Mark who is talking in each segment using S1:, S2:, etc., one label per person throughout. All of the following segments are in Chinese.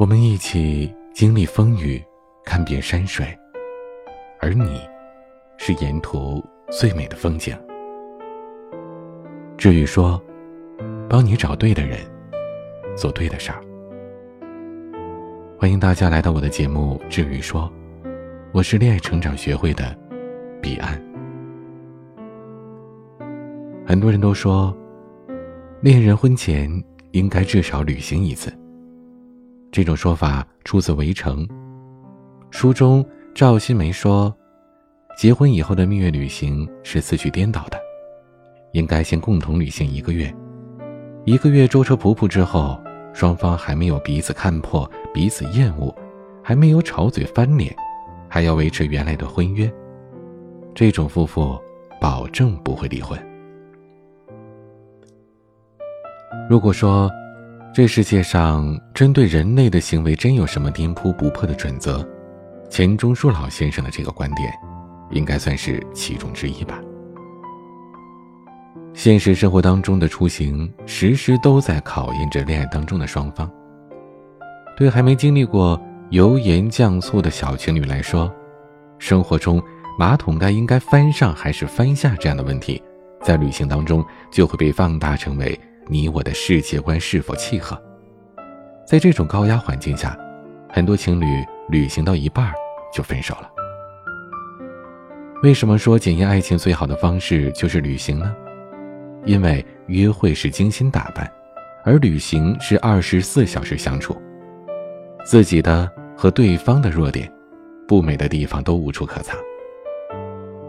S1: 我们一起经历风雨，看遍山水，而你，是沿途最美的风景。至于说，帮你找对的人，做对的事儿。欢迎大家来到我的节目《至于说》，我是恋爱成长学会的彼岸。很多人都说，恋人婚前应该至少旅行一次。这种说法出自《围城》书中，赵新梅说，结婚以后的蜜月旅行是次序颠倒的，应该先共同旅行一个月，一个月舟车仆仆之后，双方还没有彼此看破、彼此厌恶，还没有吵嘴翻脸，还要维持原来的婚约，这种夫妇保证不会离婚。如果说，这世界上针对人类的行为真有什么颠扑不破的准则？钱钟书老先生的这个观点，应该算是其中之一吧。现实生活当中的出行，时时都在考验着恋爱当中的双方。对还没经历过油盐酱醋的小情侣来说，生活中马桶盖应该翻上还是翻下这样的问题，在旅行当中就会被放大成为。你我的世界观是否契合？在这种高压环境下，很多情侣旅行到一半就分手了。为什么说检验爱情最好的方式就是旅行呢？因为约会是精心打扮，而旅行是二十四小时相处。自己的和对方的弱点、不美的地方都无处可藏。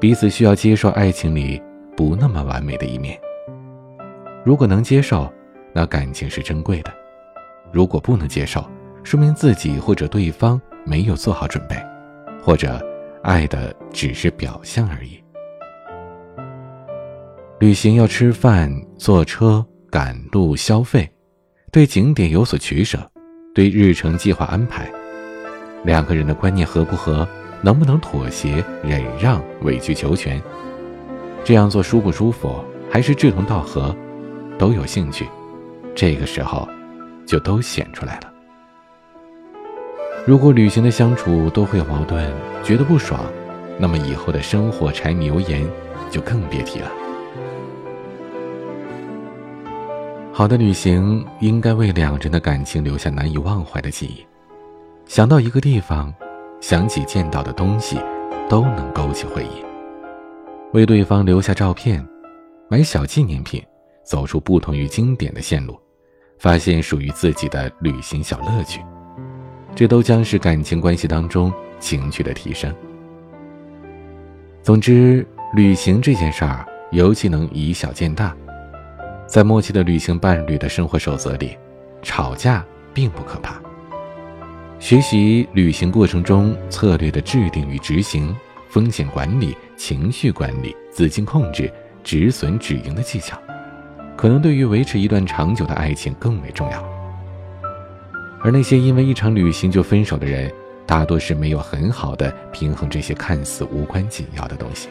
S1: 彼此需要接受爱情里不那么完美的一面。如果能接受，那感情是珍贵的；如果不能接受，说明自己或者对方没有做好准备，或者爱的只是表象而已。旅行要吃饭、坐车、赶路、消费，对景点有所取舍，对日程计划安排，两个人的观念合不合，能不能妥协、忍让、委曲求全，这样做舒不舒服，还是志同道合？都有兴趣，这个时候就都显出来了。如果旅行的相处都会有矛盾，觉得不爽，那么以后的生活柴米油盐就更别提了。好的旅行应该为两人的感情留下难以忘怀的记忆，想到一个地方，想起见到的东西，都能勾起回忆。为对方留下照片，买小纪念品。走出不同于经典的线路，发现属于自己的旅行小乐趣，这都将是感情关系当中情趣的提升。总之，旅行这件事儿尤其能以小见大，在默契的旅行伴侣的生活守则里，吵架并不可怕。学习旅行过程中策略的制定与执行、风险管理、情绪管理、资金控制、止损止盈的技巧。可能对于维持一段长久的爱情更为重要，而那些因为一场旅行就分手的人，大多是没有很好的平衡这些看似无关紧要的东西。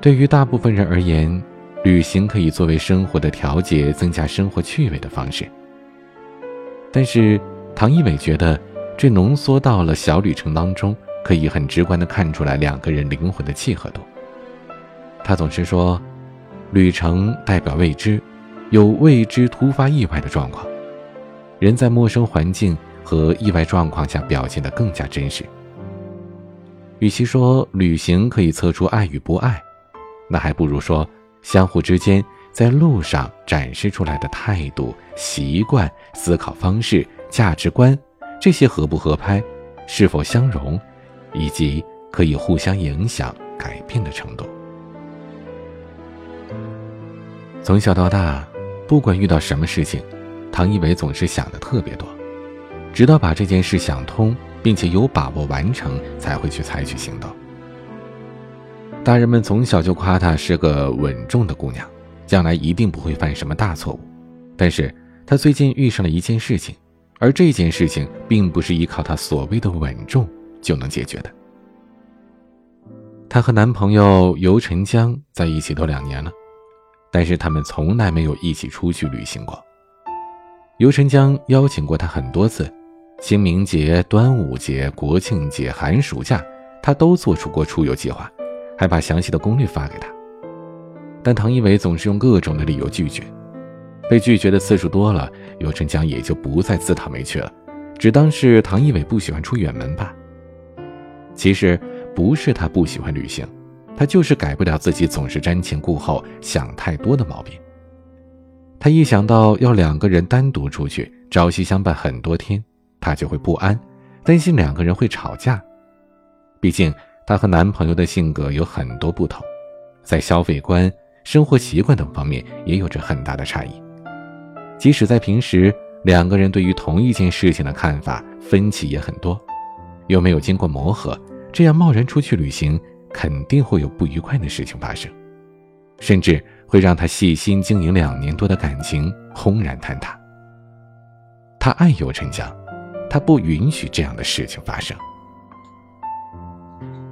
S1: 对于大部分人而言，旅行可以作为生活的调节、增加生活趣味的方式。但是，唐一伟觉得，这浓缩到了小旅程当中，可以很直观的看出来两个人灵魂的契合度。他总是说。旅程代表未知，有未知突发意外的状况，人在陌生环境和意外状况下表现得更加真实。与其说旅行可以测出爱与不爱，那还不如说相互之间在路上展示出来的态度、习惯、思考方式、价值观，这些合不合拍，是否相容，以及可以互相影响、改变的程度。从小到大，不管遇到什么事情，唐一伟总是想的特别多，直到把这件事想通，并且有把握完成，才会去采取行动。大人们从小就夸她是个稳重的姑娘，将来一定不会犯什么大错误。但是她最近遇上了一件事情，而这件事情并不是依靠她所谓的稳重就能解决的。她和男朋友游晨江在一起都两年了。但是他们从来没有一起出去旅行过。尤晨江邀请过他很多次，清明节、端午节、国庆节、寒暑假，他都做出过出游计划，还把详细的攻略发给他。但唐一伟总是用各种的理由拒绝，被拒绝的次数多了，尤晨江也就不再自讨没趣了，只当是唐一伟不喜欢出远门吧。其实不是他不喜欢旅行，他就是改不了自己总是瞻前顾后、想太多的毛病。他一想到要两个人单独出去，朝夕相伴很多天，他就会不安，担心两个人会吵架。毕竟他和男朋友的性格有很多不同，在消费观、生活习惯等方面也有着很大的差异。即使在平时，两个人对于同一件事情的看法分歧也很多，又没有经过磨合，这样贸然出去旅行，肯定会有不愉快的事情发生，甚至。会让他细心经营两年多的感情轰然坍塌。他爱尤晨江，他不允许这样的事情发生。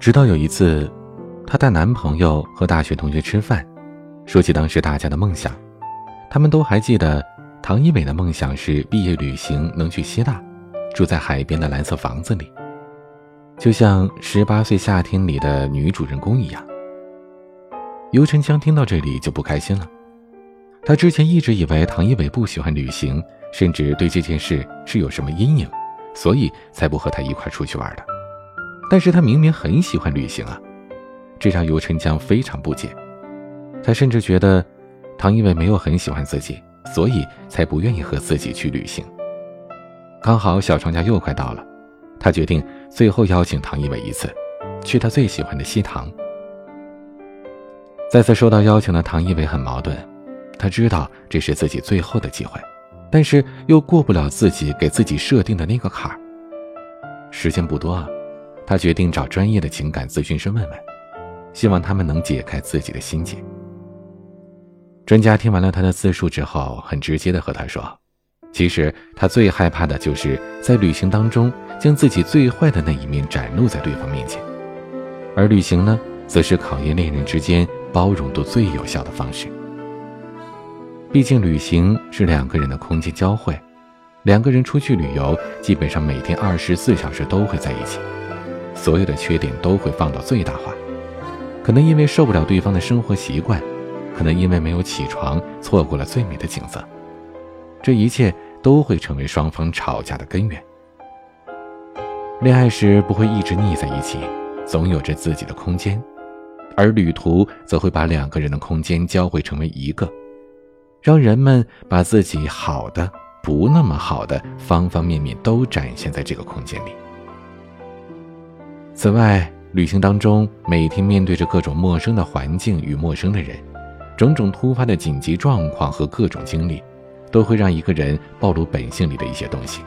S1: 直到有一次，她带男朋友和大学同学吃饭，说起当时大家的梦想，他们都还记得，唐一伟的梦想是毕业旅行能去希腊，住在海边的蓝色房子里，就像《十八岁夏天》里的女主人公一样。尤晨江听到这里就不开心了。他之前一直以为唐一伟不喜欢旅行，甚至对这件事是有什么阴影，所以才不和他一块出去玩的。但是他明明很喜欢旅行啊，这让尤晨江非常不解。他甚至觉得唐一伟没有很喜欢自己，所以才不愿意和自己去旅行。刚好小长假又快到了，他决定最后邀请唐一伟一次，去他最喜欢的西塘。再次收到邀请的唐一伟很矛盾，他知道这是自己最后的机会，但是又过不了自己给自己设定的那个坎儿。时间不多啊，他决定找专业的情感咨询师问问，希望他们能解开自己的心结。专家听完了他的自述之后，很直接的和他说：“其实他最害怕的就是在旅行当中将自己最坏的那一面展露在对方面前，而旅行呢，则是考验恋人之间。”包容度最有效的方式。毕竟旅行是两个人的空间交汇，两个人出去旅游，基本上每天二十四小时都会在一起，所有的缺点都会放到最大化。可能因为受不了对方的生活习惯，可能因为没有起床错过了最美的景色，这一切都会成为双方吵架的根源。恋爱时不会一直腻在一起，总有着自己的空间。而旅途则会把两个人的空间交汇成为一个，让人们把自己好的、不那么好的方方面面都展现在这个空间里。此外，旅行当中每天面对着各种陌生的环境与陌生的人，种种突发的紧急状况和各种经历，都会让一个人暴露本性里的一些东西。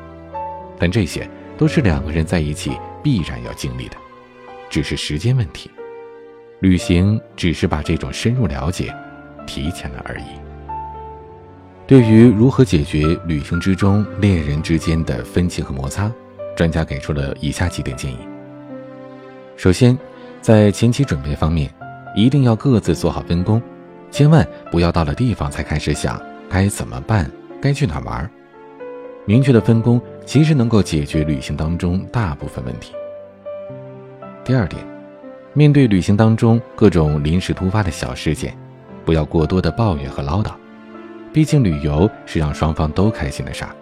S1: 但这些都是两个人在一起必然要经历的，只是时间问题。旅行只是把这种深入了解提前了而已。对于如何解决旅行之中恋人之间的分歧和摩擦，专家给出了以下几点建议。首先，在前期准备方面，一定要各自做好分工，千万不要到了地方才开始想该怎么办、该去哪玩。明确的分工其实能够解决旅行当中大部分问题。第二点。面对旅行当中各种临时突发的小事件，不要过多的抱怨和唠叨，毕竟旅游是让双方都开心的事儿，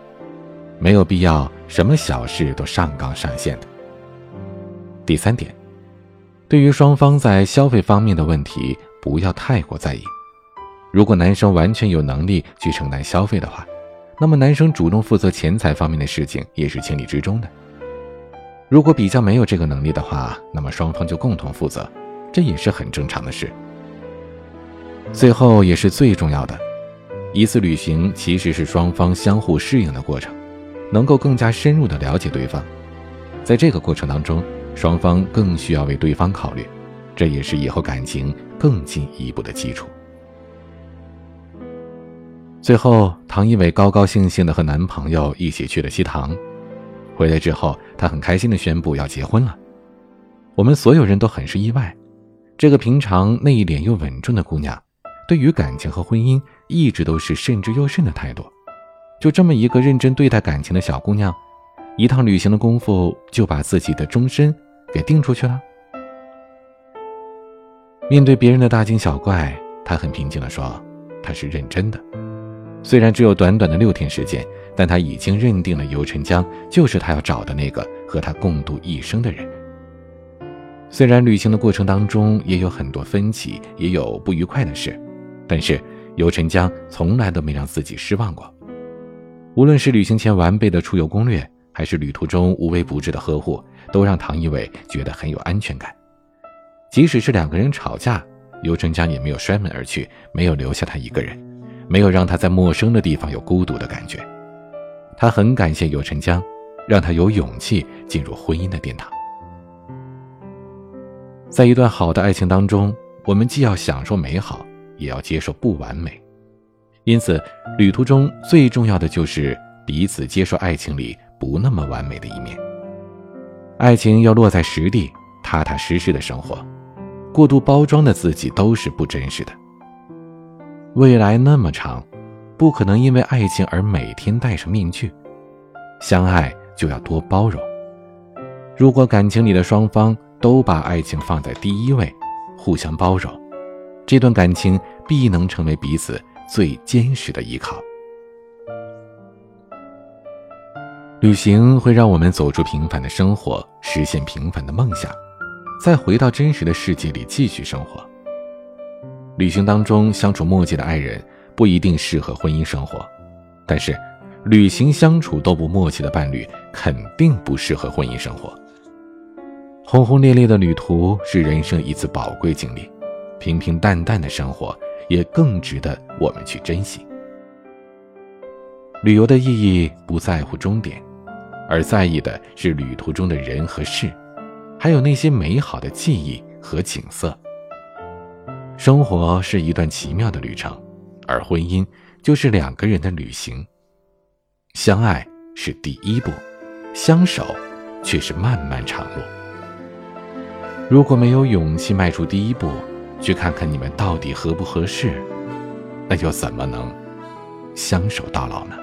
S1: 没有必要什么小事都上纲上线的。第三点，对于双方在消费方面的问题，不要太过在意。如果男生完全有能力去承担消费的话，那么男生主动负责钱财方面的事情也是情理之中的。如果比较没有这个能力的话，那么双方就共同负责，这也是很正常的事。最后也是最重要的，一次旅行其实是双方相互适应的过程，能够更加深入的了解对方。在这个过程当中，双方更需要为对方考虑，这也是以后感情更进一步的基础。最后，唐一伟高高兴兴的和男朋友一起去了西塘。回来之后，他很开心的宣布要结婚了。我们所有人都很是意外，这个平常内敛又稳重的姑娘，对于感情和婚姻一直都是慎之又慎的态度。就这么一个认真对待感情的小姑娘，一趟旅行的功夫就把自己的终身给定出去了。面对别人的大惊小怪，她很平静地说：“她是认真的。虽然只有短短的六天时间，但她已经认定了尤晨江就是她要找的那个和她共度一生的人。虽然旅行的过程当中也有很多分歧，也有不愉快的事，但是尤晨江从来都没让自己失望过。”无论是旅行前完备的出游攻略，还是旅途中无微不至的呵护，都让唐一伟觉得很有安全感。即使是两个人吵架，尤晨江也没有摔门而去，没有留下他一个人，没有让他在陌生的地方有孤独的感觉。他很感谢尤晨江，让他有勇气进入婚姻的殿堂。在一段好的爱情当中，我们既要享受美好，也要接受不完美。因此，旅途中最重要的就是彼此接受爱情里不那么完美的一面。爱情要落在实地，踏踏实实的生活，过度包装的自己都是不真实的。未来那么长，不可能因为爱情而每天戴上面具。相爱就要多包容。如果感情里的双方都把爱情放在第一位，互相包容，这段感情必能成为彼此。最坚实的依靠。旅行会让我们走出平凡的生活，实现平凡的梦想，再回到真实的世界里继续生活。旅行当中相处默契的爱人不一定适合婚姻生活，但是旅行相处都不默契的伴侣肯定不适合婚姻生活。轰轰烈烈的旅途是人生一次宝贵经历，平平淡淡的生活。也更值得我们去珍惜。旅游的意义不在乎终点，而在意的是旅途中的人和事，还有那些美好的记忆和景色。生活是一段奇妙的旅程，而婚姻就是两个人的旅行。相爱是第一步，相守却是漫漫长路。如果没有勇气迈出第一步，去看看你们到底合不合适，那又怎么能相守到老呢？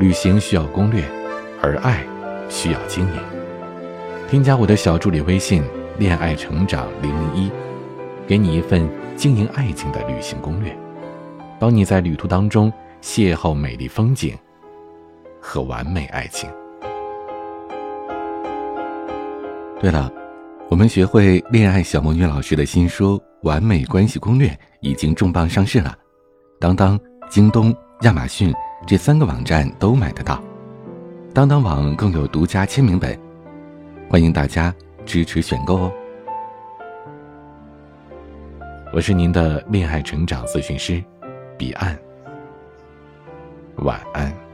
S1: 旅行需要攻略，而爱需要经营。添加我的小助理微信“恋爱成长零零一”，给你一份经营爱情的旅行攻略，帮你在旅途当中邂逅美丽风景和完美爱情。对了。我们学会恋爱小魔女老师的新书《完美关系攻略》已经重磅上市了，当当、京东、亚马逊这三个网站都买得到，当当网更有独家签名本，欢迎大家支持选购哦。我是您的恋爱成长咨询师，彼岸，晚安。